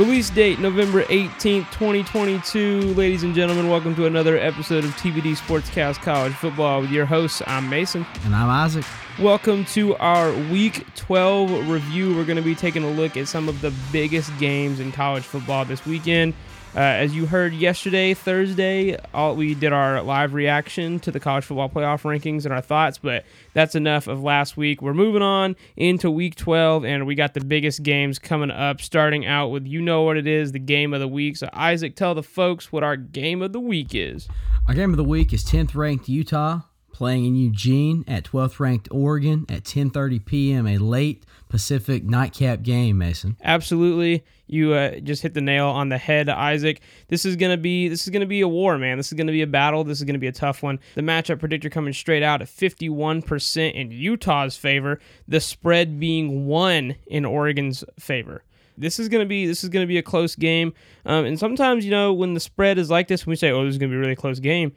Release date November 18th, 2022. Ladies and gentlemen, welcome to another episode of TBD Sportscast College Football with your hosts. I'm Mason. And I'm Isaac. Welcome to our Week 12 review. We're going to be taking a look at some of the biggest games in college football this weekend. Uh, as you heard yesterday, Thursday, all, we did our live reaction to the college football playoff rankings and our thoughts, but that's enough of last week. We're moving on into week 12, and we got the biggest games coming up, starting out with you know what it is, the game of the week. So, Isaac, tell the folks what our game of the week is. Our game of the week is 10th ranked Utah playing in Eugene at 12th ranked Oregon at 10:30 p.m. a late Pacific nightcap game, Mason. Absolutely. You uh, just hit the nail on the head, Isaac. This is gonna be this is gonna be a war, man. This is gonna be a battle. This is gonna be a tough one. The matchup predictor coming straight out at 51% in Utah's favor. The spread being one in Oregon's favor. This is gonna be this is gonna be a close game. Um, and sometimes you know when the spread is like this, when we say, "Oh, this is gonna be a really close game,"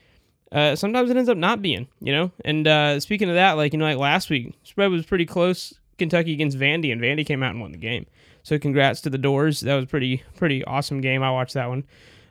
uh, sometimes it ends up not being, you know. And uh, speaking of that, like you know, like last week, spread was pretty close. Kentucky against Vandy, and Vandy came out and won the game. So congrats to the Dores. That was pretty pretty awesome game. I watched that one.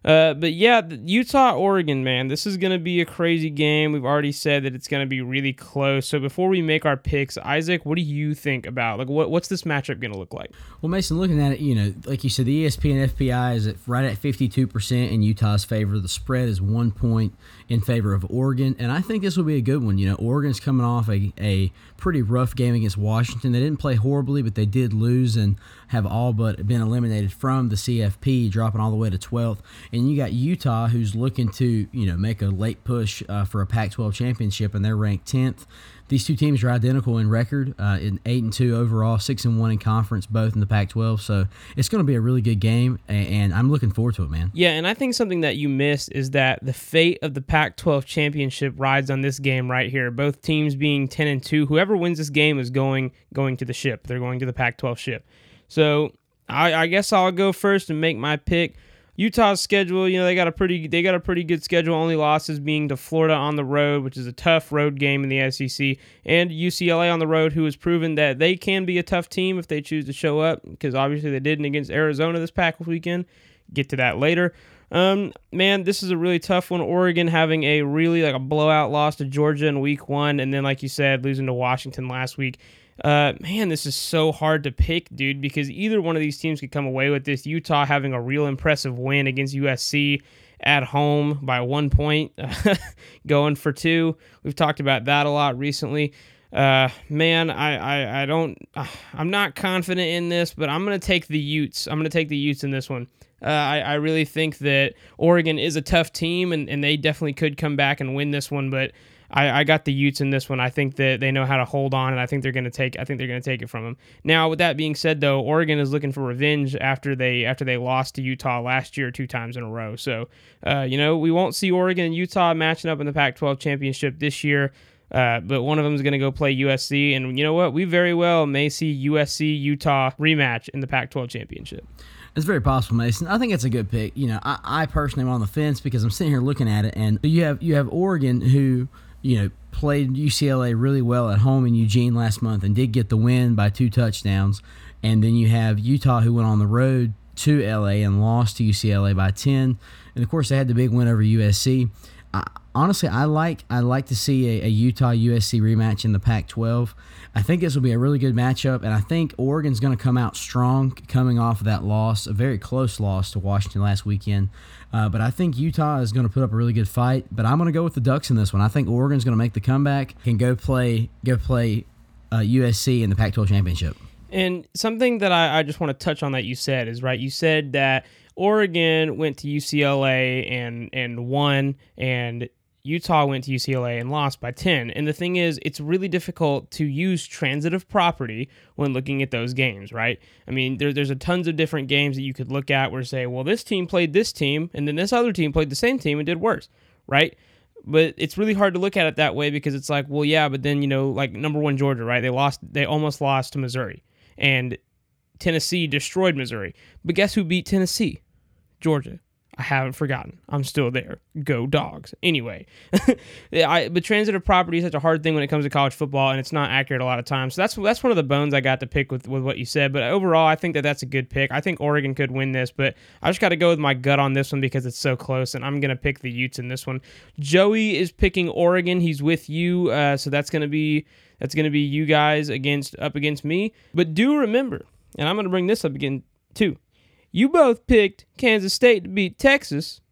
Uh, but yeah, Utah Oregon, man, this is gonna be a crazy game. We've already said that it's gonna be really close. So before we make our picks, Isaac, what do you think about like what what's this matchup gonna look like? Well, Mason, looking at it, you know, like you said, the ESPN FPI is at, right at fifty two percent in Utah's favor. The spread is one point in favor of Oregon, and I think this will be a good one. You know, Oregon's coming off a, a pretty rough game against Washington. They didn't play horribly, but they did lose and have all but been eliminated from the CFP, dropping all the way to 12th. And you got Utah, who's looking to you know make a late push uh, for a Pac-12 championship, and they're ranked 10th. These two teams are identical in record, uh, in eight and two overall, six and one in conference, both in the Pac-12. So it's going to be a really good game, and I'm looking forward to it, man. Yeah, and I think something that you missed is that the fate of the Pac-12 championship rides on this game right here. Both teams being ten and two. Whoever wins this game is going going to the ship. They're going to the Pac-12 ship. So I, I guess I'll go first and make my pick. Utah's schedule, you know, they got a pretty they got a pretty good schedule. Only losses being to Florida on the road, which is a tough road game in the SEC, and UCLA on the road, who has proven that they can be a tough team if they choose to show up. Because obviously they didn't against Arizona this past weekend. Get to that later. Um, man, this is a really tough one. Oregon having a really like a blowout loss to Georgia in week one, and then like you said, losing to Washington last week. Uh, man, this is so hard to pick, dude, because either one of these teams could come away with this. Utah having a real impressive win against USC at home by one point, going for two. We've talked about that a lot recently. Uh, man, I, I, I don't, I'm not confident in this, but I'm going to take the Utes. I'm going to take the Utes in this one. Uh, I, I really think that Oregon is a tough team, and, and they definitely could come back and win this one, but I, I got the Utes in this one. I think that they know how to hold on, and I think they're going to take. I think they're going to take it from them. Now, with that being said, though, Oregon is looking for revenge after they after they lost to Utah last year two times in a row. So, uh, you know, we won't see Oregon and Utah matching up in the Pac-12 championship this year. Uh, but one of them is going to go play USC, and you know what? We very well may see USC Utah rematch in the Pac-12 championship. It's very possible, Mason. I think it's a good pick. You know, I, I personally am on the fence because I'm sitting here looking at it, and you have you have Oregon who you know, played UCLA really well at home in Eugene last month and did get the win by two touchdowns. And then you have Utah who went on the road to LA and lost to UCLA by 10. And of course, they had the big win over USC. Honestly, I like I like to see a, a Utah USC rematch in the Pac-12. I think this will be a really good matchup, and I think Oregon's going to come out strong coming off of that loss, a very close loss to Washington last weekend. Uh, but I think Utah is going to put up a really good fight. But I'm going to go with the Ducks in this one. I think Oregon's going to make the comeback and go play go play uh, USC in the Pac-12 championship. And something that I, I just want to touch on that you said is right. You said that Oregon went to UCLA and and won, and Utah went to UCLA and lost by 10. And the thing is, it's really difficult to use transitive property when looking at those games, right? I mean, there, there's a tons of different games that you could look at where say, well, this team played this team, and then this other team played the same team and did worse, right? But it's really hard to look at it that way because it's like, well, yeah, but then, you know, like number one Georgia, right? They lost, they almost lost to Missouri. And Tennessee destroyed Missouri. But guess who beat Tennessee? Georgia. I haven't forgotten. I'm still there. Go dogs. Anyway, I, but transitive property is such a hard thing when it comes to college football, and it's not accurate a lot of times. So that's that's one of the bones I got to pick with, with what you said. But overall, I think that that's a good pick. I think Oregon could win this, but I just got to go with my gut on this one because it's so close, and I'm gonna pick the Utes in this one. Joey is picking Oregon. He's with you, uh, so that's gonna be that's gonna be you guys against up against me. But do remember, and I'm gonna bring this up again too. You both picked Kansas State to beat Texas,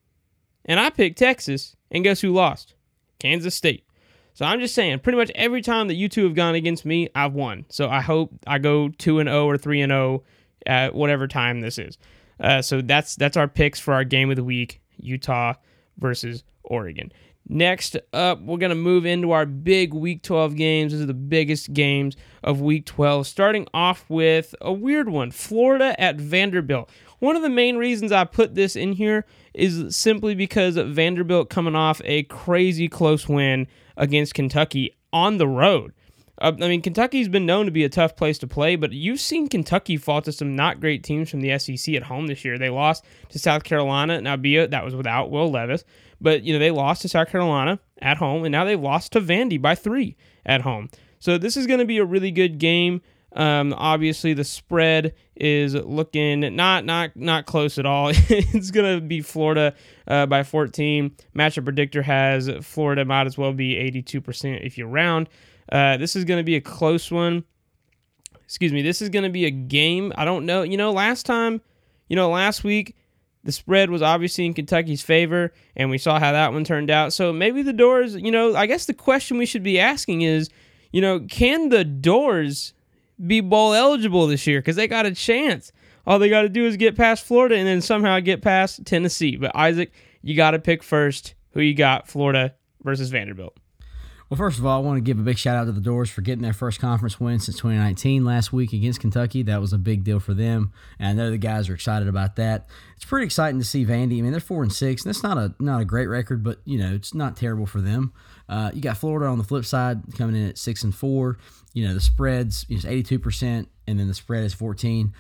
and I picked Texas, and guess who lost? Kansas State. So I'm just saying, pretty much every time that you two have gone against me, I've won. So I hope I go two and zero or three and zero at whatever time this is. Uh, so that's that's our picks for our game of the week: Utah versus Oregon. Next up, we're going to move into our big Week 12 games. These are the biggest games of Week 12. Starting off with a weird one Florida at Vanderbilt. One of the main reasons I put this in here is simply because Vanderbilt coming off a crazy close win against Kentucky on the road. Uh, I mean, Kentucky's been known to be a tough place to play, but you've seen Kentucky fall to some not great teams from the SEC at home this year. They lost to South Carolina. Now, be it that was without Will Levis, but you know they lost to South Carolina at home, and now they've lost to Vandy by three at home. So this is going to be a really good game. Um, obviously, the spread is looking not not not close at all. it's gonna be Florida uh, by 14. Matchup predictor has Florida might as well be 82% if you round. Uh, this is gonna be a close one. Excuse me. This is gonna be a game. I don't know. You know, last time, you know, last week the spread was obviously in Kentucky's favor, and we saw how that one turned out. So maybe the Dores, You know, I guess the question we should be asking is, you know, can the Dores be bowl eligible this year because they got a chance. All they got to do is get past Florida and then somehow get past Tennessee. But Isaac, you got to pick first. Who you got, Florida versus Vanderbilt? Well, first of all, I want to give a big shout out to the Dores for getting their first conference win since 2019 last week against Kentucky. That was a big deal for them, and I know the guys are excited about that. It's pretty exciting to see Vandy. I mean, they're four and six. And that's not a not a great record, but you know it's not terrible for them. Uh, you got Florida on the flip side coming in at six and four. You know the spreads is 82 percent, and then the spread is 14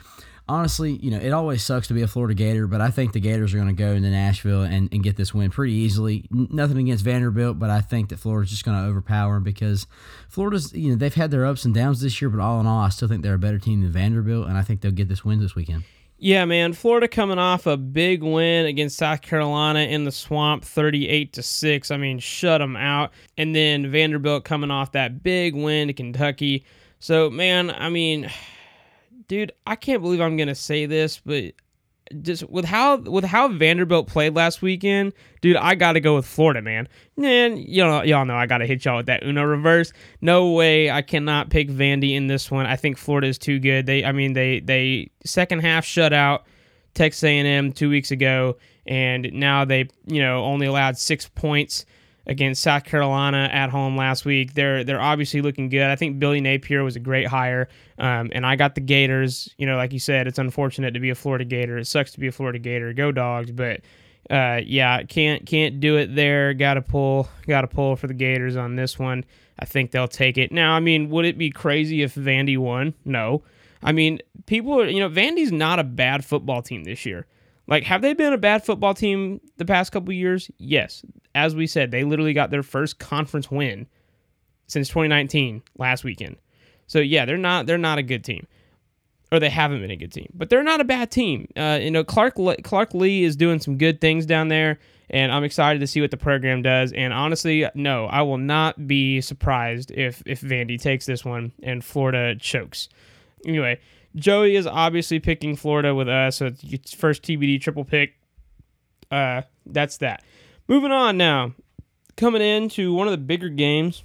honestly, you know, it always sucks to be a Florida Gator, but I think the Gators are going to go into Nashville and, and get this win pretty easily. nothing against Vanderbilt, but I think that Florida's just going to overpower them because Florida's, you know, they've had their ups and downs this year, but all in all, I still think they're a better team than Vanderbilt, and I think they'll get this win this weekend. Yeah, man. Florida coming off a big win against South Carolina in the swamp, 38 to 6. I mean, shut them out. And then Vanderbilt coming off that big win to Kentucky. So, man, I mean, dude, I can't believe I'm gonna say this, but just with how with how Vanderbilt played last weekend, dude, I gotta go with Florida, man. Man, know, y'all know I gotta hit y'all with that Uno reverse. No way, I cannot pick Vandy in this one. I think Florida is too good. They, I mean, they they second half shutout Texas A&M two weeks ago, and now they you know only allowed six points against South Carolina at home last week. They're they're obviously looking good. I think Billy Napier was a great hire, um, and I got the Gators. You know, like you said, it's unfortunate to be a Florida Gator. It sucks to be a Florida Gator. Go Dogs! But uh, yeah, can't can't do it there. Got to pull got to pull for the Gators on this one. I think they'll take it. Now, I mean, would it be crazy if Vandy won? No. I mean, people are, you know, Vandy's not a bad football team this year. Like, have they been a bad football team the past couple years? Yes. As we said, they literally got their first conference win since 2019 last weekend. So yeah, they're not they're not a good team, or they haven't been a good team. But they're not a bad team. Uh, you know, Clark Clark Lea is doing some good things down there, and I'm excited to see what the program does. And honestly, no, I will not be surprised if if Vandy takes this one and Florida chokes. Anyway, Joey is obviously picking Florida with us, so it's first TBD triple pick. Uh, that's that. Moving on now, coming into one of the bigger games,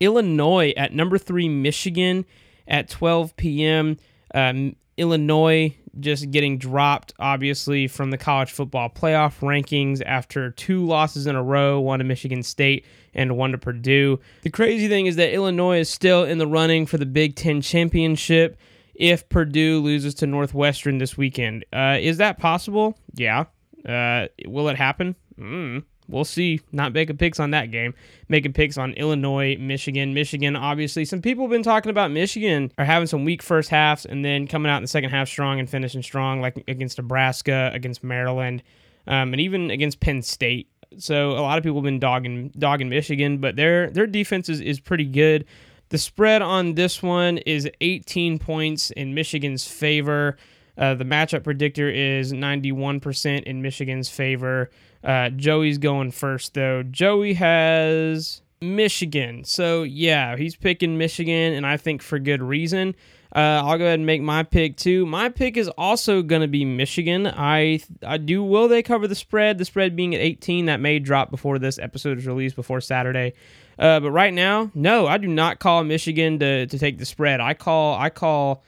Illinois at number three, Michigan at 12 p.m. Um, Illinois just getting dropped, obviously, from the college football playoff rankings after two losses in a row one to Michigan State and one to Purdue. The crazy thing is that Illinois is still in the running for the Big Ten championship if Purdue loses to Northwestern this weekend. Uh, is that possible? Yeah. Uh, will it happen? Mm, we'll see. Not making picks on that game. Making picks on Illinois, Michigan. Michigan, obviously. Some people have been talking about Michigan are having some weak first halves and then coming out in the second half strong and finishing strong, like against Nebraska, against Maryland. um, and even against Penn State. So a lot of people have been dogging dogging Michigan, but their their defense is, is pretty good. The spread on this one is 18 points in Michigan's favor. Uh, the matchup predictor is 91% in Michigan's favor. Uh, Joey's going first, though. Joey has Michigan. So, yeah, he's picking Michigan, and I think for good reason. Uh, I'll go ahead and make my pick too. My pick is also going to be Michigan. I I do. Will they cover the spread? The spread being at 18, that may drop before this episode is released before Saturday. Uh, but right now, no, I do not call Michigan to, to take the spread. I call I call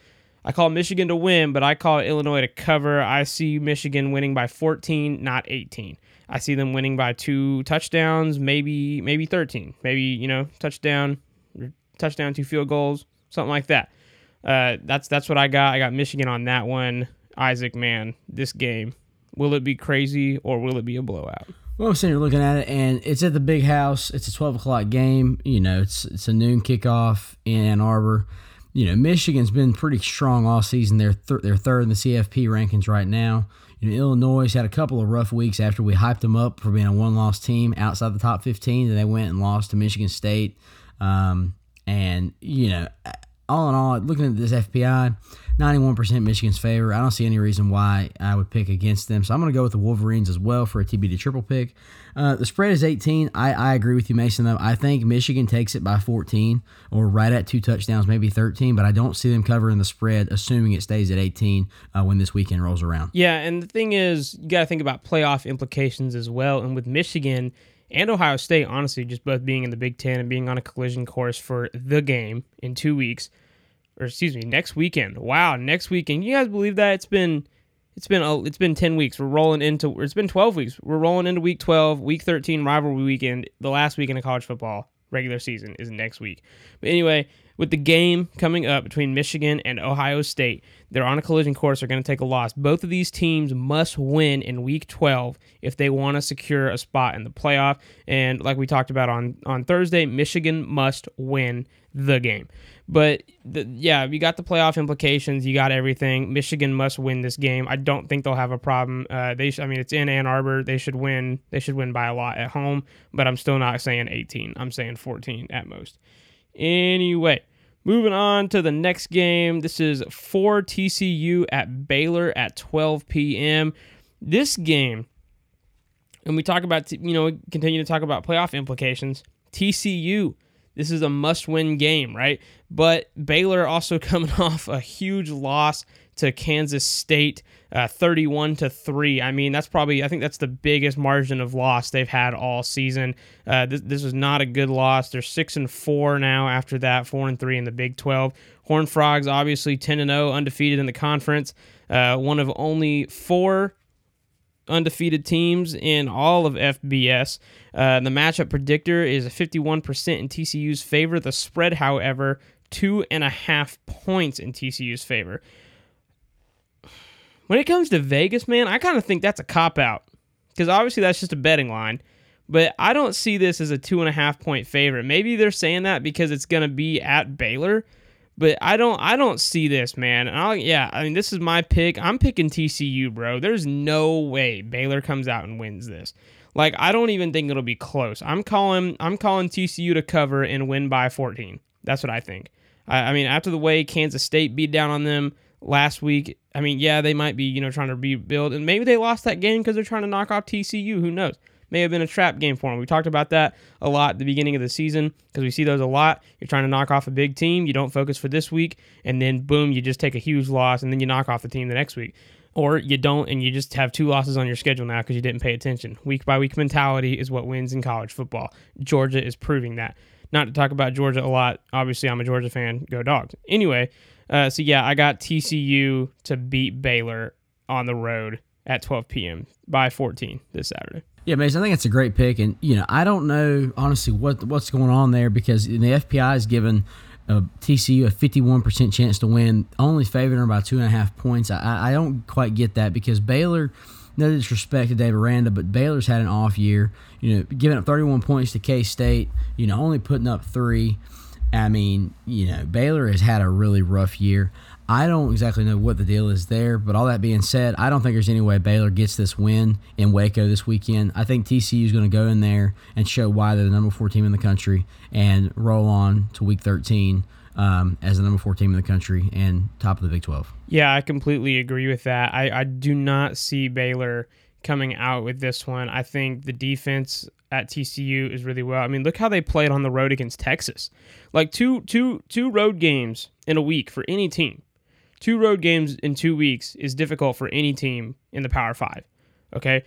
I call Michigan to win, but I call Illinois to cover. I see Michigan winning by 14, not 18. I see them winning by two touchdowns, maybe maybe 13, maybe you know touchdown, touchdown, two field goals, something like that. Uh, that's that's what I got. I got Michigan on that one. Isaac, man, this game will it be crazy or will it be a blowout? Well, I'm sitting here looking at it, and it's at the big house. It's a 12 o'clock game. You know, it's it's a noon kickoff in Ann Arbor. You know, Michigan's been pretty strong all season. They're th- they're third in the CFP rankings right now. You know, Illinois had a couple of rough weeks after we hyped them up for being a one-loss team outside the top 15. Then they went and lost to Michigan State. Um, and you know, all in all, looking at this FPI, 91% Michigan's favor. I don't see any reason why I would pick against them. So I'm going to go with the Wolverines as well for a TBD triple pick. Uh, the spread is 18. I, I agree with you, Mason, though. I think Michigan takes it by 14 or right at two touchdowns, maybe 13, but I don't see them covering the spread, assuming it stays at 18 uh, when this weekend rolls around. Yeah, and the thing is, you got to think about playoff implications as well. And with Michigan, and Ohio State, honestly, just both being in the Big Ten and being on a collision course for the game in two weeks, or excuse me, next weekend. Wow, next weekend. You guys believe that it's been it's been a, it's been ten weeks. We're rolling into it's been twelve weeks. We're rolling into week twelve, week thirteen rivalry weekend. The last weekend of college football regular season is next week. But anyway, with the game coming up between Michigan and Ohio State, they're on a collision course. They're going to take a loss. Both of these teams must win in Week 12 if they want to secure a spot in the playoff. And like we talked about on on Thursday, Michigan must win the game. But the, yeah, you got the playoff implications. You got everything. Michigan must win this game. I don't think they'll have a problem. Uh, they, sh- I mean, it's in Ann Arbor. They should win. They should win by a lot at home. But I'm still not saying 18. I'm saying 14 at most. Anyway, moving on to the next game. This is for TCU at Baylor at 12 p.m. This game, and we talk about, you know, continue to talk about playoff implications. TCU, this is a must win game, right? But Baylor also coming off a huge loss to Kansas State, uh, 31 to three. I mean, that's probably I think that's the biggest margin of loss they've had all season. Uh, this, this is not a good loss. They're six and four now after that, four and three in the Big 12. Horned Frogs obviously 10 and 0, undefeated in the conference. Uh, one of only four undefeated teams in all of FBS. Uh, the matchup predictor is a 51% in TCU's favor. The spread, however, two and a half points in TCU's favor. When it comes to Vegas, man, I kind of think that's a cop out because obviously that's just a betting line. But I don't see this as a two and a half point favorite. Maybe they're saying that because it's going to be at Baylor, but I don't. I don't see this, man. I'll, yeah, I mean, this is my pick. I'm picking TCU, bro. There's no way Baylor comes out and wins this. Like, I don't even think it'll be close. I'm calling. I'm calling TCU to cover and win by 14. That's what I think. I, I mean, after the way Kansas State beat down on them last week. I mean, yeah, they might be, you know, trying to rebuild, and maybe they lost that game because they're trying to knock off TCU. Who knows? May have been a trap game for them. We talked about that a lot at the beginning of the season because we see those a lot. You're trying to knock off a big team, you don't focus for this week, and then boom, you just take a huge loss, and then you knock off the team the next week. Or you don't, and you just have two losses on your schedule now because you didn't pay attention. Week by week mentality is what wins in college football. Georgia is proving that. Not to talk about Georgia a lot. Obviously, I'm a Georgia fan. Go dogs. Anyway, uh, so yeah, I got TCU to beat Baylor on the road at 12 p.m. by 14 this Saturday. Yeah, Mason, I think it's a great pick, and you know, I don't know honestly what what's going on there because the FPI is given uh, TCU a 51% chance to win, only favoring them by two and a half points. I, I don't quite get that because Baylor, no disrespect to Dave Aranda, but Baylor's had an off year. You know, giving up 31 points to K State, you know, only putting up three. I mean, you know, Baylor has had a really rough year. I don't exactly know what the deal is there, but all that being said, I don't think there's any way Baylor gets this win in Waco this weekend. I think TCU is going to go in there and show why they're the number four team in the country and roll on to Week 13 um, as the number four team in the country and top of the Big 12. Yeah, I completely agree with that. I, I do not see Baylor coming out with this one. I think the defense at TCU is really well. I mean, look how they played on the road against Texas. Like two two two road games in a week for any team. Two road games in 2 weeks is difficult for any team in the Power 5. Okay?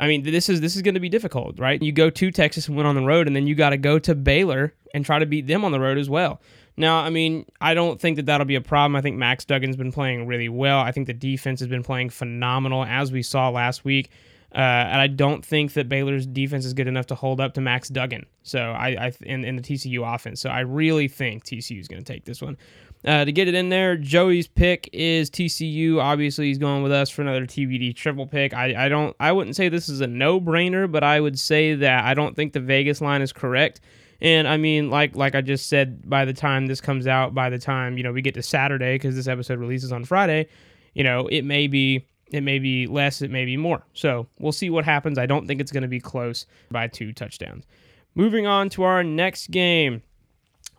I mean, this is this is going to be difficult, right? You go to Texas and win on the road and then you got to go to Baylor and try to beat them on the road as well. Now, I mean, I don't think that that'll be a problem. I think Max Duggan's been playing really well. I think the defense has been playing phenomenal, as we saw last week. Uh, and I don't think that Baylor's defense is good enough to hold up to Max Duggan. So I, I in, in the TCU offense. So I really think TCU is going to take this one. Uh, to get it in there, Joey's pick is TCU. Obviously, he's going with us for another TBD triple pick. I, I don't. I wouldn't say this is a no brainer, but I would say that I don't think the Vegas line is correct. And I mean, like like I just said, by the time this comes out, by the time you know we get to Saturday, because this episode releases on Friday, you know it may be it may be less, it may be more. So we'll see what happens. I don't think it's going to be close by two touchdowns. Moving on to our next game.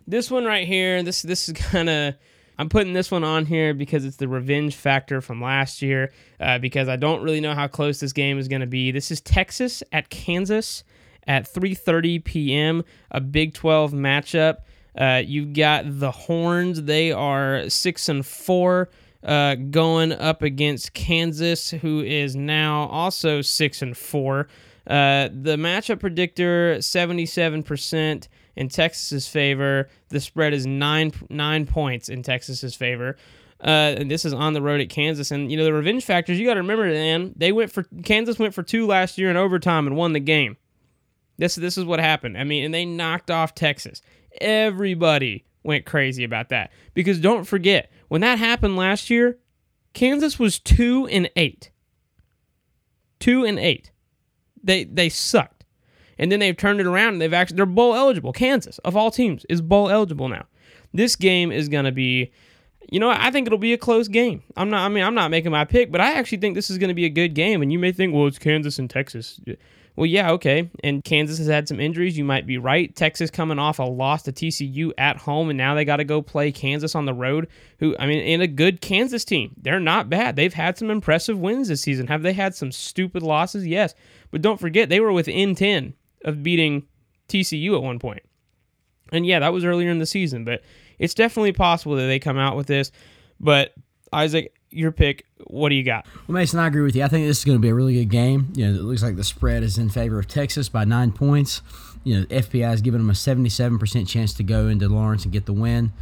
This one right here, this this is kind of I'm putting this one on here because it's the revenge factor from last year. Uh, because I don't really know how close this game is going to be. This is Texas at Kansas at 3:30 p.m. A Big 12 matchup. Uh, you've got the Horns. They are six and four, uh, going up against Kansas, who is now also six and four. Uh, the matchup predictor 77% in Texas's favor. The spread is nine nine points in Texas's favor. Uh, and this is on the road at Kansas. And you know the revenge factors. You got to remember, man. They went for Kansas went for two last year in overtime and won the game. This this is what happened. I mean, and they knocked off Texas. Everybody went crazy about that because don't forget when that happened last year, Kansas was two and eight. Two and eight. They they sucked, and then they've turned it around and they've actually they're bowl eligible. Kansas of all teams is bowl eligible now. This game is gonna be. You know, I think it'll be a close game. I'm not. I mean, I'm not making my pick, but I actually think this is going to be a good game. And you may think, well, it's Kansas and Texas. Well, yeah, okay. And Kansas has had some injuries. You might be right. Texas coming off a loss to TCU at home, and now they got to go play Kansas on the road. Who, I mean, in a good Kansas team, they're not bad. They've had some impressive wins this season. Have they had some stupid losses? Yes, but don't forget they were within ten of beating TCU at one point. And yeah, that was earlier in the season, but it's definitely possible that they come out with this. But Isaac, your pick. What do you got? Well, Mason, I agree with you. I think this is going to be a really good game. You know, it looks like the spread is in favor of Texas by nine points. You know, FPI is giving them a 77% chance to go into Lawrence and get the win.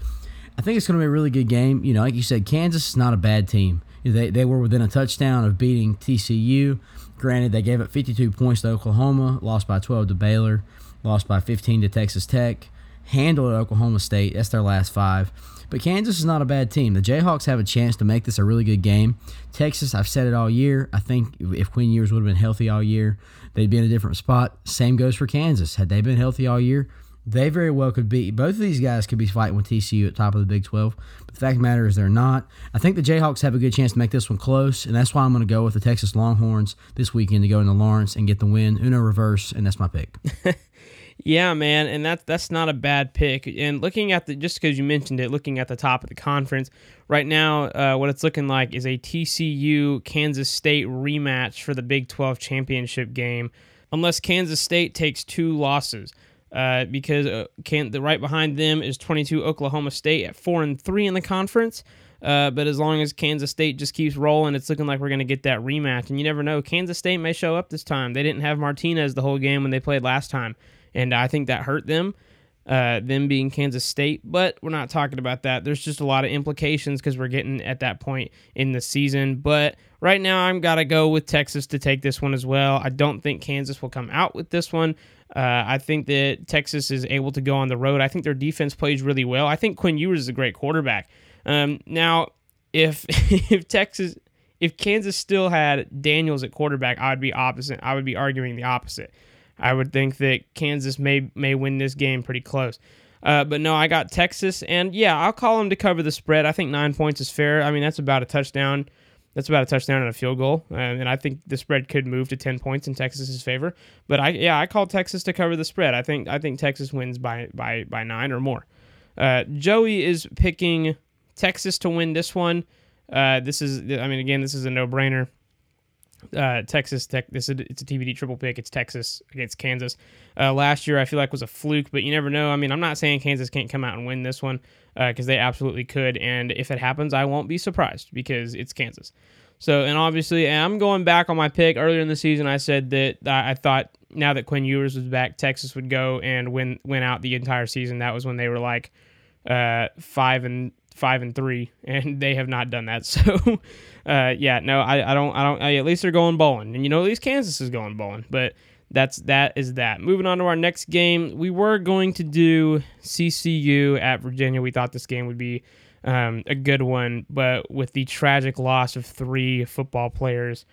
I think it's going to be a really good game. You know, like you said, Kansas is not a bad team. They, they were within a touchdown of beating TCU. Granted, they gave up 52 points to Oklahoma, lost by 12 to Baylor, lost by 15 to Texas Tech, handled Oklahoma State. That's their last five. But Kansas is not a bad team. The Jayhawks have a chance to make this a really good game. Texas, I've said it all year. I think if Quinn Ewers would have been healthy all year, they'd be in a different spot. Same goes for Kansas. Had they been healthy all year, they very well could be. Both of these guys could be fighting with TCU at top of the Big 12. But the fact of the matter is they're not. I think the Jayhawks have a good chance to make this one close, and that's why I'm going to go with the Texas Longhorns this weekend to go into Lawrence and get the win. Uno reverse, and that's my pick. Yeah, man, and that that's not a bad pick. And looking at the just because you mentioned it, looking at the top of the conference right now, uh, what it's looking like is a TCU Kansas State rematch for the Big 12 championship game, unless Kansas State takes two losses. Uh, because uh, can the right behind them is 22 Oklahoma State at four and three in the conference. Uh, but as long as Kansas State just keeps rolling, it's looking like we're going to get that rematch. And you never know, Kansas State may show up this time. They didn't have Martinez the whole game when they played last time and I think that hurt them. Uh, them being Kansas State, but we're not talking about that. There's just a lot of implications because we're getting at that point in the season. But right now, I'm gotta go with Texas to take this one as well. I don't think Kansas will come out with this one. Uh, I think that Texas is able to go on the road. I think their defense plays really well. I think Quinn Ewers is a great quarterback. Um, now, if if Texas, if Kansas still had Daniels at quarterback, I would be opposite. I would be arguing the opposite. I would think that Kansas may may win this game pretty close. Uh, but no, I got Texas, and yeah, I'll call them to cover the spread. I think nine points is fair. I mean, that's about a touchdown. That's about a touchdown and a field goal, and I think the spread could move to ten points in Texas's favor. But I, yeah, I call Texas to cover the spread. I think I think Texas wins by by by nine or more. Uh, Joey is picking Texas to win this one. Uh, this is, I mean, again, this is a no-brainer. Uh, Texas Tech. This is it's a TBD triple pick. It's Texas against Kansas. Uh, last year I feel like was a fluke, but you never know. I mean, I'm not saying Kansas can't come out and win this one because uh, they absolutely could, and if it happens, I won't be surprised because it's Kansas. So, and obviously, I'm going back on my pick earlier in the season. I said that I thought now that Quinn Ewers was back, Texas would go and win win out the entire season. That was when they were like uh, five and five and three, and they have not done that. So, uh, yeah, no, I, I don't, I don't. I, at least they're going bowling, and you know, at least Kansas is going bowling. But that's that is that. Moving on to our next game, we were going to do CCU at Virginia. We thought this game would be um, a good one, but with the tragic loss of three football players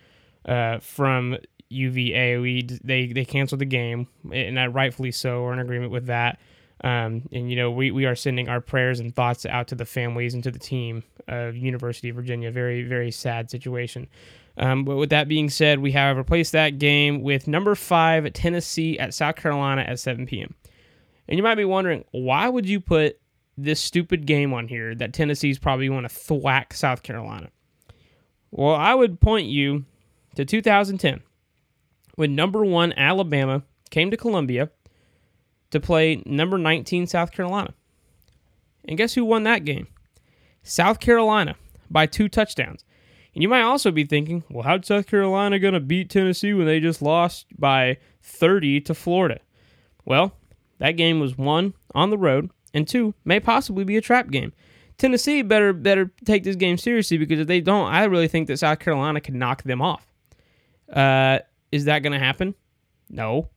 uh, from UVA, we they they canceled the game, and I rightfully so. We're in agreement with that. Um, and you know, we, we are sending our prayers and thoughts out to the families and to the team of University of Virginia. Very very sad situation. Um, but with that being said, we have replaced that game with number five Tennessee at South Carolina at 7 p.m. And you might be wondering, why would you put this stupid game on here that Tennessee's probably going to thwack South Carolina? Well, I would point you to 2010 when number one Alabama came to Columbia to play number 19 South Carolina. And guess who won that game? South Carolina by two touchdowns. And you might also be thinking, well, how'd South Carolina going to beat Tennessee when they just lost by 30 to Florida? Well, that game was one on the road, and two may possibly be a trap game. Tennessee better better take this game seriously because if they don't, I really think that South Carolina can knock them off. Uh, is that going to happen? No.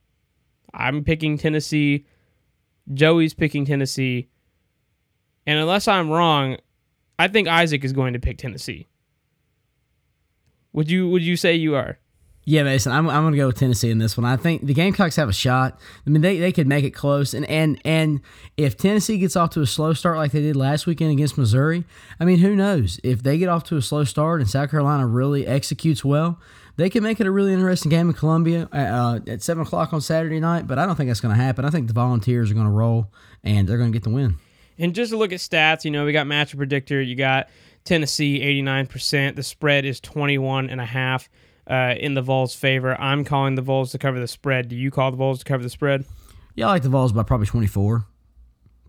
I'm picking Tennessee. Joey's picking Tennessee. And unless I'm wrong, I think Isaac is going to pick Tennessee. Would you would you say you are? Yeah, Mason, I'm, I'm going to go with Tennessee in this one. I think the Gamecocks have a shot. I mean, they, they could make it close. And, and and if Tennessee gets off to a slow start like they did last weekend against Missouri, I mean, who knows? If they get off to a slow start and South Carolina really executes well, they can make it a really interesting game in Columbia uh, at 7 o'clock on Saturday night. But I don't think that's going to happen. I think the Volunteers are going to roll and they're going to get the win. And just to look at stats, you know, we got matchup predictor. You got Tennessee 89%. The spread is 21 and a half uh, in the Vols' favor. I'm calling the Vols to cover the spread. Do you call the Vols to cover the spread? Yeah, I like the Vols by probably 24,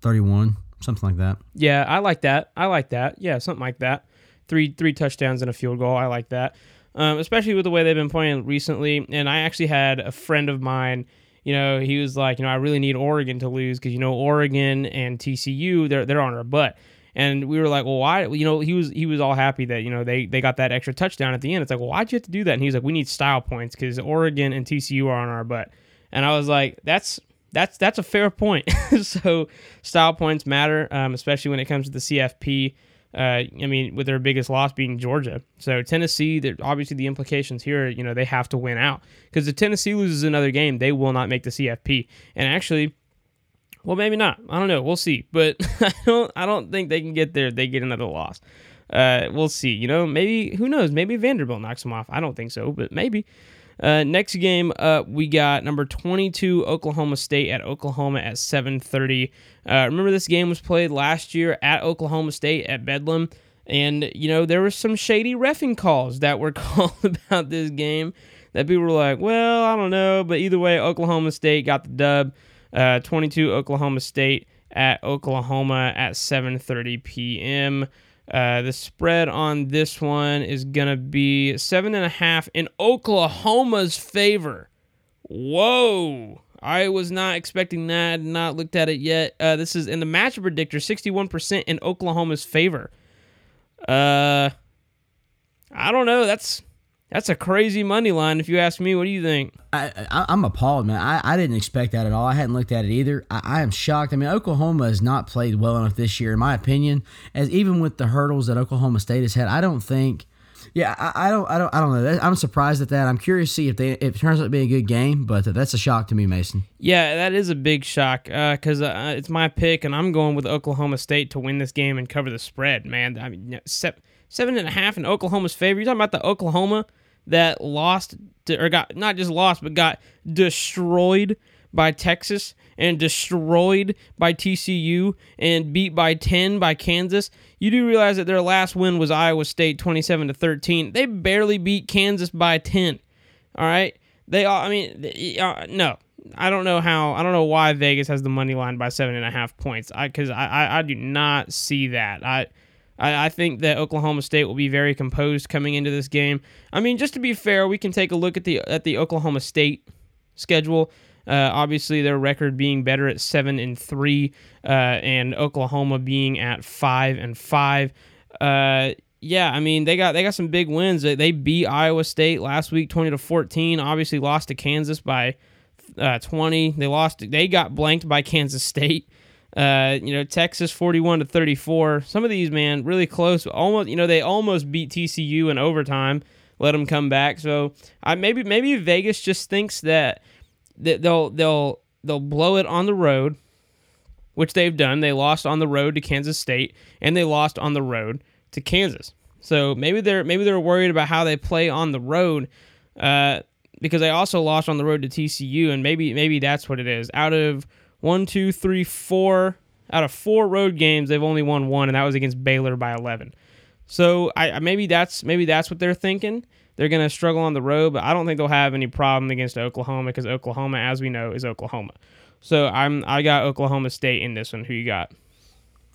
31, something like that. Yeah, I like that. I like that. Yeah, something like that. Three three touchdowns and a field goal. I like that. Um, especially with the way they've been playing recently. And I actually had a friend of mine. You know, he was like, you know, I really need Oregon to lose because you know Oregon and TCU they're they're on our butt. And we were like, well, why? You know, he was he was all happy that you know they they got that extra touchdown at the end. It's like, well, why'd you have to do that? And he's like, we need style points because Oregon and TCU are on our butt. And I was like, that's that's that's a fair point. so style points matter, um, especially when it comes to the CFP. Uh, I mean, with their biggest loss being Georgia. So Tennessee, obviously the implications here, you know, they have to win out because if Tennessee loses another game, they will not make the CFP. And actually, well, maybe not. I don't know. We'll see. But I don't. I don't think they can get there. They get another loss. Uh, we'll see. You know, maybe who knows? Maybe Vanderbilt knocks them off. I don't think so, but maybe. Uh, next game uh, we got number 22 Oklahoma State at Oklahoma at 7:30. Uh, remember this game was played last year at Oklahoma State at Bedlam, and you know there were some shady refing calls that were called about this game that people were like, well, I don't know, but either way, Oklahoma State got the dub. Uh, 22 Oklahoma State at Oklahoma at 7:30 p.m. Uh, the spread on this one is gonna be seven and a half in Oklahoma's favor. Whoa! I was not expecting that. Not looked at it yet. Uh, this is in the matchup predictor, 61% in Oklahoma's favor. Uh, I don't know. That's that's a crazy money line, if you ask me. What do you think? I, I, am appalled, man. I, I didn't expect that at all. I hadn't looked at it either. I, I am shocked. I mean, Oklahoma has not played well enough this year, in my opinion. As even with the hurdles that Oklahoma State has had, I don't think Yeah, I, I, don't, I don't, I don't know. I'm surprised at that. I'm curious to see if they if it turns out to be a good game, but that's a shock to me, Mason. Yeah, that is a big shock because uh, uh, it's my pick, and I'm going with Oklahoma State to win this game and cover the spread. Man, I mean, seven and a half in Oklahoma's favor. You're talking about the Oklahoma that lost to, or got not just lost, but got destroyed by Texas and destroyed by TCU and beat by 10 by Kansas. You do realize that their last win was Iowa State 27 to 13. They barely beat Kansas by 10. All right? They all, I mean uh, no. I don't know how I don't know why Vegas has the money line by seven and a half points. I because I, I, I do not see that. I I, I think that Oklahoma State will be very composed coming into this game. I mean, just to be fair, we can take a look at the at the Oklahoma State schedule. Uh, obviously, their record being better at seven and three, uh, and Oklahoma being at five and five. Uh, yeah, I mean they got they got some big wins. They, they beat Iowa State last week, twenty to fourteen. Obviously, lost to Kansas by uh, twenty. They lost. They got blanked by Kansas State. Uh, you know, Texas 41 to 34. Some of these, man, really close. Almost, you know, they almost beat TCU in overtime. Let them come back. So I maybe maybe Vegas just thinks that that they'll they'll they'll blow it on the road, which they've done. They lost on the road to Kansas State and they lost on the road to Kansas. So maybe they're maybe they're worried about how they play on the road, uh, because they also lost on the road to TCU, and maybe maybe that's what it is. Out of one, two, three, four out of four road games, they've only won one, and that was against Baylor by 11. So I maybe that's maybe that's what they're thinking. They're going to struggle on the road, but I don't think they'll have any problem against Oklahoma because Oklahoma, as we know, is Oklahoma. So I'm I got Oklahoma State in this one. Who you got?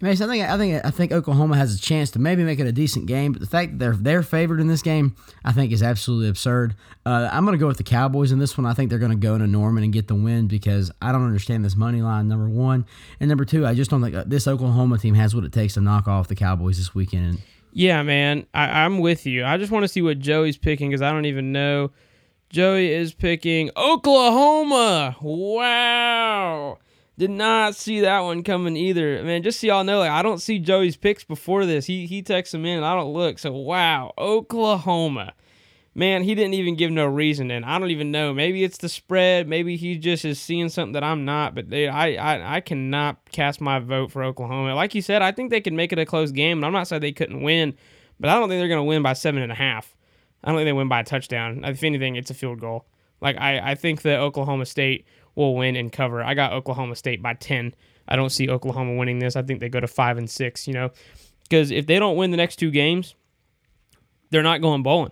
I think I think I think Oklahoma has a chance to maybe make it a decent game, but the fact that they're they're favored in this game, I think is absolutely absurd. Uh, I'm going to go with the Cowboys in this one. I think they're going to go into Norman and get the win because I don't understand this money line. Number one, and number two, I just don't think uh, this Oklahoma team has what it takes to knock off the Cowboys this weekend. Yeah, man, I, I'm with you. I just want to see what Joey's picking because I don't even know. Joey is picking Oklahoma. Wow. Did not see that one coming either. Man, just so y'all know, like I don't see Joey's picks before this. He he texts them in and I don't look. So wow, Oklahoma. Man, he didn't even give no reason, and I don't even know. Maybe it's the spread. Maybe he just is seeing something that I'm not. But they, I, I, I cannot cast my vote for Oklahoma. Like you said, I think they could make it a close game, and I'm not saying they couldn't win, but I don't think they're to win by seven and a half. I don't think they win by a touchdown. If anything, it's a field goal. Like I, I think that Oklahoma State will win and cover. I got Oklahoma State by 10. I don't see Oklahoma winning this. I think they go to 5 and 6, you know. Cuz if they don't win the next two games, they're not going bowling.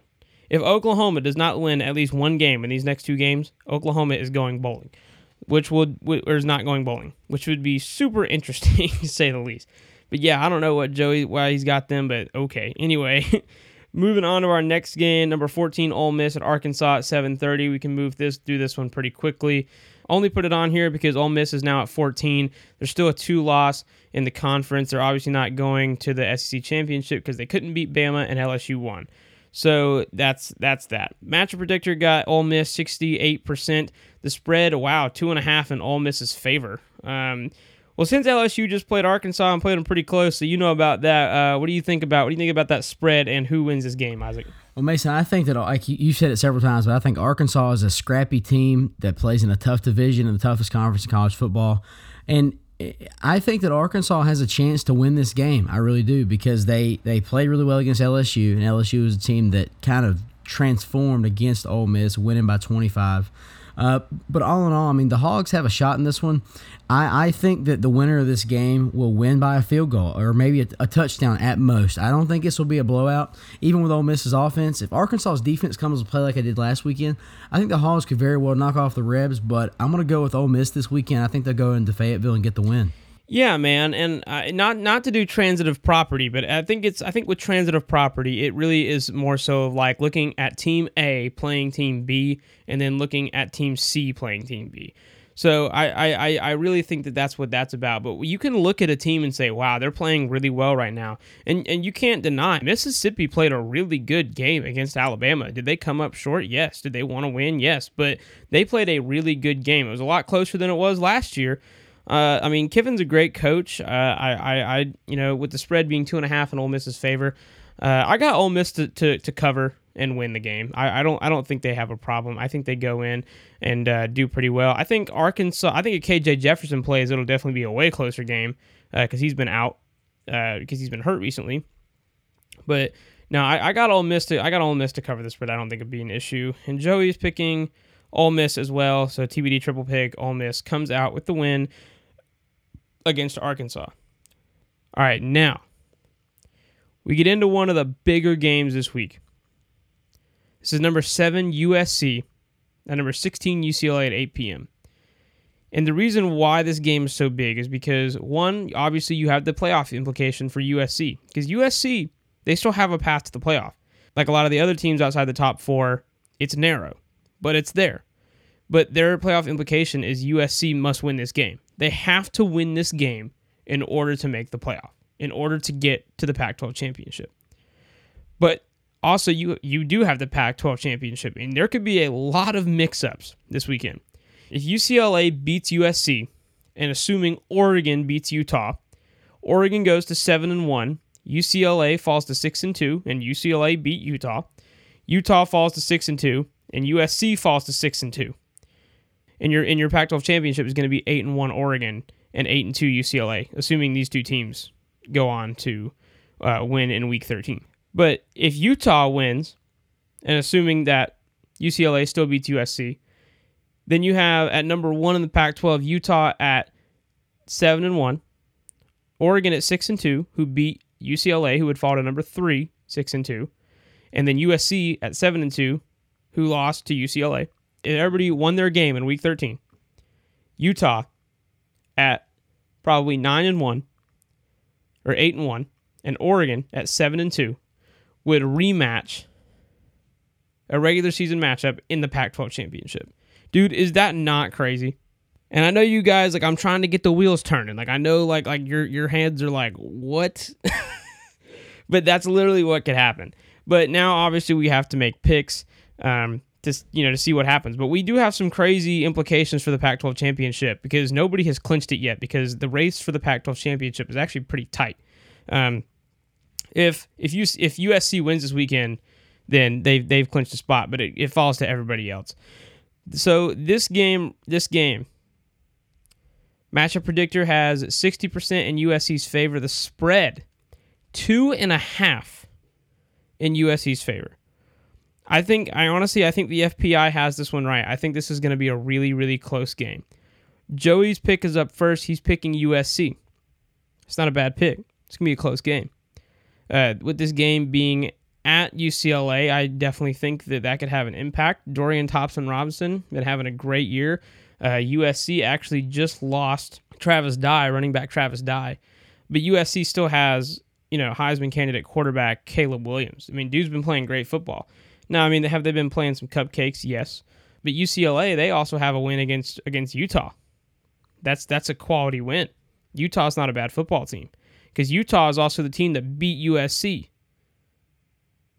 If Oklahoma does not win at least one game in these next two games, Oklahoma is going bowling, which would or is not going bowling, which would be super interesting to say the least. But yeah, I don't know what Joey why he's got them, but okay. Anyway, moving on to our next game, number 14 Ole Miss at Arkansas at 7:30. We can move this through this one pretty quickly. Only put it on here because Ole Miss is now at 14. There's still a two loss in the conference. They're obviously not going to the SEC championship because they couldn't beat Bama and LSU won. So that's that's that. Matchup predictor got Ole Miss 68%. The spread, wow, two and a half in Ole Miss's favor. Um, well, since LSU just played Arkansas and played them pretty close, so you know about that. Uh, what do you think about what do you think about that spread and who wins this game, Isaac? Well, Mason, I think that like you said it several times, but I think Arkansas is a scrappy team that plays in a tough division in the toughest conference in college football, and I think that Arkansas has a chance to win this game. I really do because they they played really well against LSU, and LSU is a team that kind of transformed against Ole Miss, winning by 25. Uh, but all in all, I mean, the Hogs have a shot in this one. I, I think that the winner of this game will win by a field goal or maybe a, a touchdown at most. I don't think this will be a blowout, even with Ole Miss's offense. If Arkansas's defense comes to play like I did last weekend, I think the Hogs could very well knock off the Rebs. But I'm going to go with Ole Miss this weekend. I think they'll go into Fayetteville and get the win. Yeah, man, and uh, not not to do transitive property, but I think it's I think with transitive property, it really is more so of like looking at Team A playing Team B, and then looking at Team C playing Team B. So I, I, I really think that that's what that's about. But you can look at a team and say, wow, they're playing really well right now. And and you can't deny Mississippi played a really good game against Alabama. Did they come up short? Yes. Did they want to win? Yes. But they played a really good game. It was a lot closer than it was last year. Uh, I mean, Kiffin's a great coach. Uh, I, I, I, you know, with the spread being two and a half in Ole Miss's favor, Uh, I got Ole Miss to, to, to cover and win the game. I, I, don't I don't think they have a problem. I think they go in and uh, do pretty well. I think Arkansas. I think if KJ Jefferson plays, it'll definitely be a way closer game because uh, he's been out because uh, he's been hurt recently. But now I, I got Ole Miss to I got Ole Miss to cover the spread. I don't think it'd be an issue. And Joey's picking Ole Miss as well. So TBD triple pick. Ole Miss comes out with the win against Arkansas. All right, now we get into one of the bigger games this week. This is number seven USC and number 16 UCLA at 8 p.m. And the reason why this game is so big is because one, obviously you have the playoff implication for USC because USC they still have a path to the playoff. Like a lot of the other teams outside the top four, it's narrow, but it's there. But their playoff implication is USC must win this game. They have to win this game in order to make the playoff, in order to get to the Pac-12 championship. But also you you do have the Pac-12 championship and there could be a lot of mix-ups this weekend. If UCLA beats USC and assuming Oregon beats Utah, Oregon goes to 7 and 1, UCLA falls to 6 and 2 and UCLA beat Utah. Utah falls to 6 and 2 and USC falls to 6 and 2 in your in your Pac-12 championship is going to be eight and one Oregon and eight and two UCLA, assuming these two teams go on to uh, win in Week 13. But if Utah wins, and assuming that UCLA still beats USC, then you have at number one in the Pac-12 Utah at seven and one, Oregon at six and two, who beat UCLA, who would fall to number three, six and two, and then USC at seven and two, who lost to UCLA. Everybody won their game in Week 13. Utah at probably nine and one or eight and one, and Oregon at seven and two would rematch a regular season matchup in the Pac-12 championship. Dude, is that not crazy? And I know you guys like I'm trying to get the wheels turning. Like I know like like your your hands are like what? but that's literally what could happen. But now obviously we have to make picks um to you know to see what happens. But we do have some crazy implications for the Pac-12 championship because nobody has clinched it yet because the race for the Pac-12 championship is actually pretty tight. Um if if you if USC wins this weekend, then they've they've clinched a spot, but it, it falls to everybody else. So this game, this game, matchup predictor has 60% in USC's favor. The spread, two and a half in USC's favor. I think, I honestly, I think the FPI has this one right. I think this is going to be a really, really close game. Joey's pick is up first. He's picking USC. It's not a bad pick. It's going to be a close game. Uh, with this game being at UCLA, I definitely think that that could have an impact. Dorian Thompson Robinson been having a great year. Uh, USC actually just lost Travis Dye, running back Travis Dye, but USC still has you know Heisman candidate quarterback Caleb Williams. I mean, dude's been playing great football. Now, I mean, have they been playing some cupcakes? Yes, but UCLA they also have a win against against Utah. That's that's a quality win. Utah's not a bad football team because Utah is also the team that beat USC.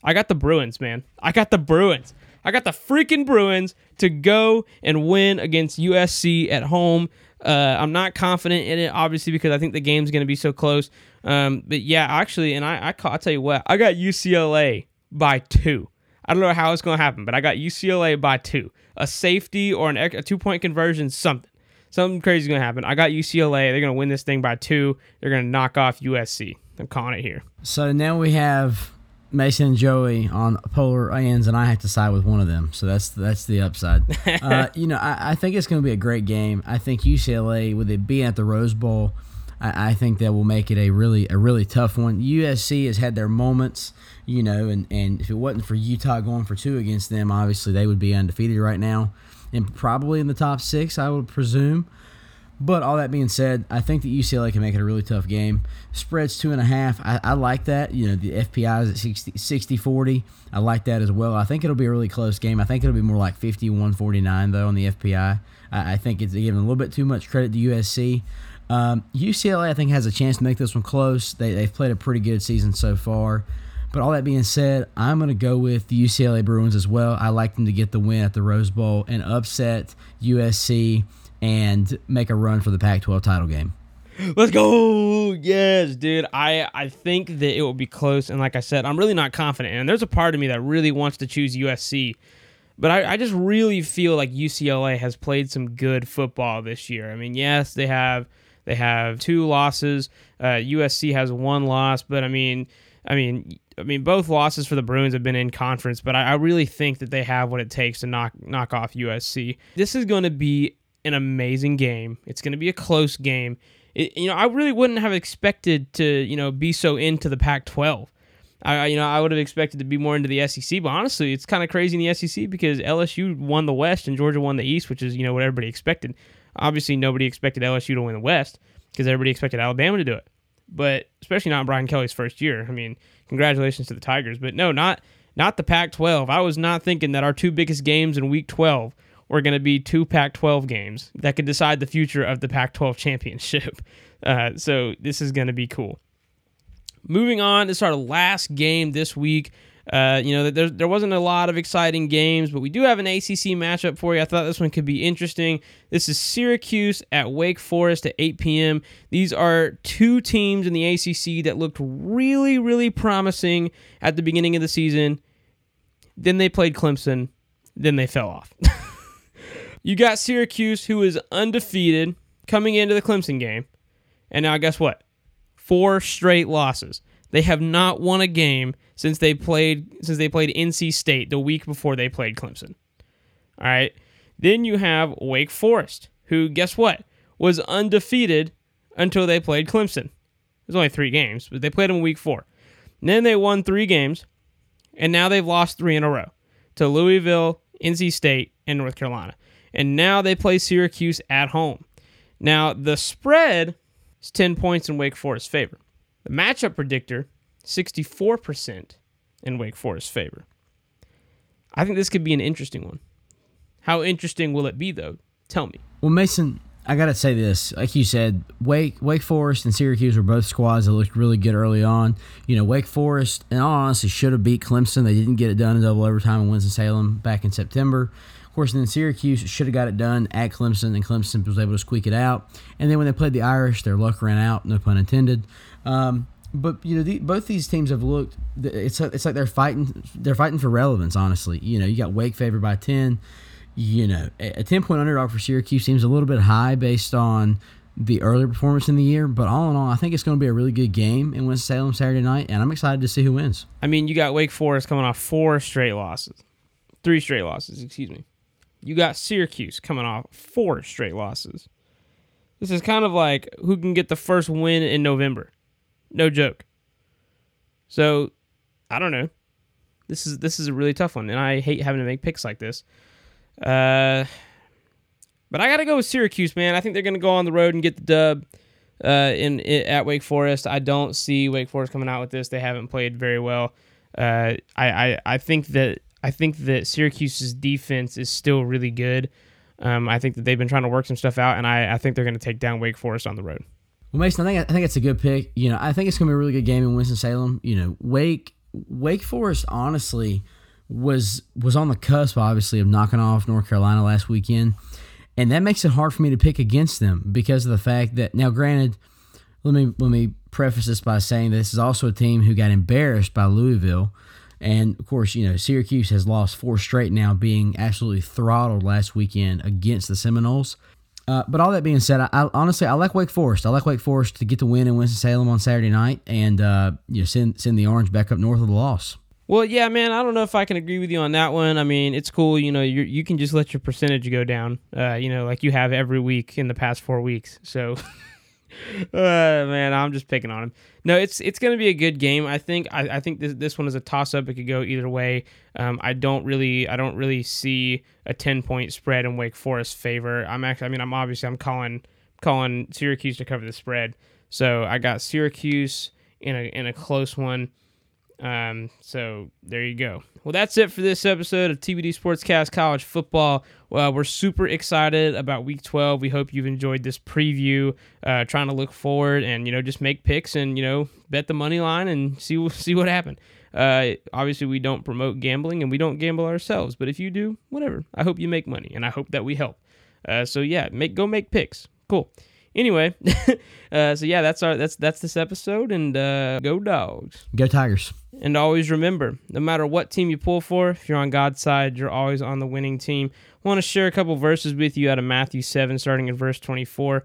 I got the Bruins, man. I got the Bruins. I got the freaking Bruins to go and win against USC at home. Uh, I'm not confident in it, obviously, because I think the game's going to be so close. Um, but yeah, actually, and I, I I'll tell you what, I got UCLA by two. I don't know how it's going to happen, but I got UCLA by two. A safety or an, a two point conversion, something. Something crazy is going to happen. I got UCLA. They're going to win this thing by two. They're going to knock off USC. I'm calling it here. So now we have Mason and Joey on polar ends, and I have to side with one of them. So that's that's the upside. uh, you know, I, I think it's going to be a great game. I think UCLA, with it being at the Rose Bowl, I, I, think that will make it a really a really tough one. USC has had their moments, you know, and, and if it wasn't for Utah going for two against them, obviously they would be undefeated right now, and probably in the top six, I would presume. But all that being said, I think that UCLA can make it a really tough game. Spreads two and a half. I, I like that. You know, the FPI is at 60, 60 40. I like that as well. I think it'll be a really close game. I think it'll be more like 51 49, though, on the FPI. I, I think it's giving a little bit too much credit to USC. Um, UCLA, I think, has a chance to make this one close. They, they've played a pretty good season so far. But all that being said, I'm going to go with the UCLA Bruins as well. I like them to get the win at the Rose Bowl and upset USC and make a run for the Pac 12 title game. Let's go. Yes, dude. I I think that it will be close. And like I said, I'm really not confident. And there's a part of me that really wants to choose USC. But I, I just really feel like UCLA has played some good football this year. I mean, yes, they have they have two losses. Uh, USC has one loss, but I mean, I mean, I mean, both losses for the Bruins have been in conference, but I, I really think that they have what it takes to knock knock off USC. This is going to be an amazing game. It's going to be a close game. It, you know, I really wouldn't have expected to, you know, be so into the Pac-12. I, you know, I would have expected to be more into the SEC, but honestly, it's kind of crazy in the SEC because LSU won the West and Georgia won the East, which is you know what everybody expected. Obviously, nobody expected LSU to win the West because everybody expected Alabama to do it, but especially not Brian Kelly's first year. I mean, congratulations to the Tigers, but no, not not the Pac-12. I was not thinking that our two biggest games in Week 12 were going to be two Pac-12 games that could decide the future of the Pac-12 championship. Uh, so this is going to be cool. Moving on, this is our last game this week. Uh, you know, there, there wasn't a lot of exciting games, but we do have an ACC matchup for you. I thought this one could be interesting. This is Syracuse at Wake Forest at 8 p.m. These are two teams in the ACC that looked really, really promising at the beginning of the season. Then they played Clemson. Then they fell off. you got Syracuse, who is undefeated coming into the Clemson game. And now, guess what? Four straight losses. They have not won a game since they played since they played NC State the week before they played Clemson. All right. Then you have Wake Forest, who guess what? Was undefeated until they played Clemson. There's only 3 games, but they played them week 4. And then they won 3 games, and now they've lost 3 in a row to Louisville, NC State, and North Carolina. And now they play Syracuse at home. Now, the spread is 10 points in Wake Forest's favor. Matchup predictor 64% in Wake Forest's favor. I think this could be an interesting one. How interesting will it be, though? Tell me. Well, Mason, I gotta say this. Like you said, Wake Wake Forest and Syracuse were both squads that looked really good early on. You know, Wake Forest, in all honesty, should have beat Clemson. They didn't get it done in double overtime in Winston Salem back in September. Course, then Syracuse should have got it done at Clemson, and Clemson was able to squeak it out. And then when they played the Irish, their luck ran out. No pun intended. Um, but you know, the, both these teams have looked. It's it's like they're fighting. They're fighting for relevance. Honestly, you know, you got Wake favored by ten. You know, a ten point underdog for Syracuse seems a little bit high based on the earlier performance in the year. But all in all, I think it's going to be a really good game in Winston Salem Saturday night, and I'm excited to see who wins. I mean, you got Wake Forest coming off four straight losses, three straight losses. Excuse me. You got Syracuse coming off four straight losses. This is kind of like who can get the first win in November. No joke. So, I don't know. This is this is a really tough one, and I hate having to make picks like this. Uh, but I got to go with Syracuse, man. I think they're going to go on the road and get the dub uh, in, in, at Wake Forest. I don't see Wake Forest coming out with this. They haven't played very well. Uh, I, I I think that I think that Syracuse's defense is still really good. Um, I think that they've been trying to work some stuff out, and I, I think they're going to take down Wake Forest on the road. Well, Mason, I think I think it's a good pick. You know, I think it's going to be a really good game in Winston Salem. You know, Wake Wake Forest honestly was was on the cusp, obviously, of knocking off North Carolina last weekend, and that makes it hard for me to pick against them because of the fact that now, granted, let me let me preface this by saying this is also a team who got embarrassed by Louisville. And of course, you know, Syracuse has lost four straight now, being absolutely throttled last weekend against the Seminoles. Uh, but all that being said, I, I, honestly I like Wake Forest. I like Wake Forest to get the win in Winston Salem on Saturday night, and uh, you know send send the Orange back up north of the loss. Well, yeah, man. I don't know if I can agree with you on that one. I mean, it's cool. You know, you you can just let your percentage go down. Uh, you know, like you have every week in the past four weeks. So. uh, man, I'm just picking on him. No, it's it's going to be a good game. I think I, I think this this one is a toss up. It could go either way. Um, I don't really I don't really see a ten point spread in Wake Forest favor. I'm actually I mean I'm obviously I'm calling calling Syracuse to cover the spread. So I got Syracuse in a in a close one. Um, so there you go. Well, that's it for this episode of TBD Sportscast College Football. Well, we're super excited about Week 12. We hope you've enjoyed this preview. Uh, trying to look forward and you know just make picks and you know bet the money line and see see what happened. Uh, obviously, we don't promote gambling and we don't gamble ourselves. But if you do, whatever. I hope you make money and I hope that we help. Uh, so yeah, make go make picks. Cool. Anyway, uh, so yeah, that's our that's that's this episode, and uh, go dogs. Go Tigers. And always remember, no matter what team you pull for, if you're on God's side, you're always on the winning team. I want to share a couple verses with you out of Matthew 7, starting in verse 24.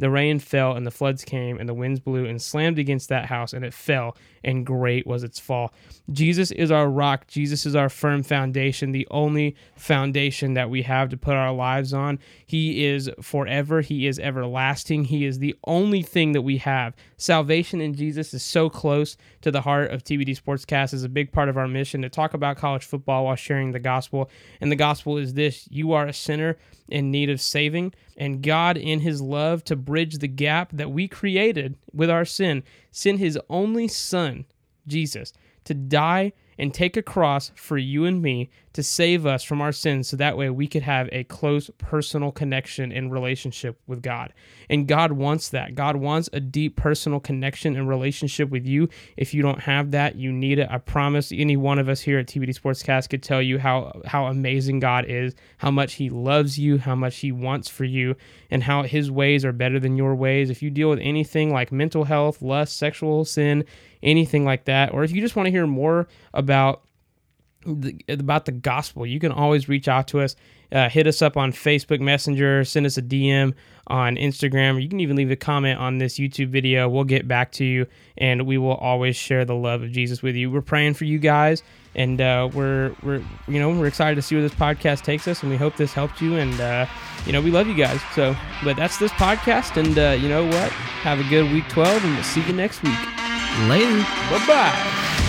The rain fell, and the floods came, and the winds blew and slammed against that house, and it fell, and great was its fall. Jesus is our rock. Jesus is our firm foundation, the only foundation that we have to put our lives on. He is forever, He is everlasting. He is the only thing that we have. Salvation in Jesus is so close to the heart of TBD Sportscast, is a big part of our mission to talk about college football while sharing the gospel. And the gospel is this you are a sinner in need of saving, and God, in His love to bridge the gap that we created with our sin, sent His only Son, Jesus, to die and take a cross for you and me to save us from our sins so that way we could have a close personal connection and relationship with God. And God wants that. God wants a deep personal connection and relationship with you. If you don't have that, you need it. I promise any one of us here at TBD Sportscast could tell you how how amazing God is, how much he loves you, how much he wants for you, and how his ways are better than your ways. If you deal with anything like mental health, lust, sexual sin, anything like that, or if you just want to hear more about the, about the gospel, you can always reach out to us. Uh, hit us up on Facebook Messenger, send us a DM on Instagram. You can even leave a comment on this YouTube video. We'll get back to you, and we will always share the love of Jesus with you. We're praying for you guys, and uh, we're we're you know we're excited to see where this podcast takes us, and we hope this helped you. And uh, you know we love you guys. So, but that's this podcast, and uh, you know what? Have a good week twelve, and we'll see you next week. Later. Bye bye.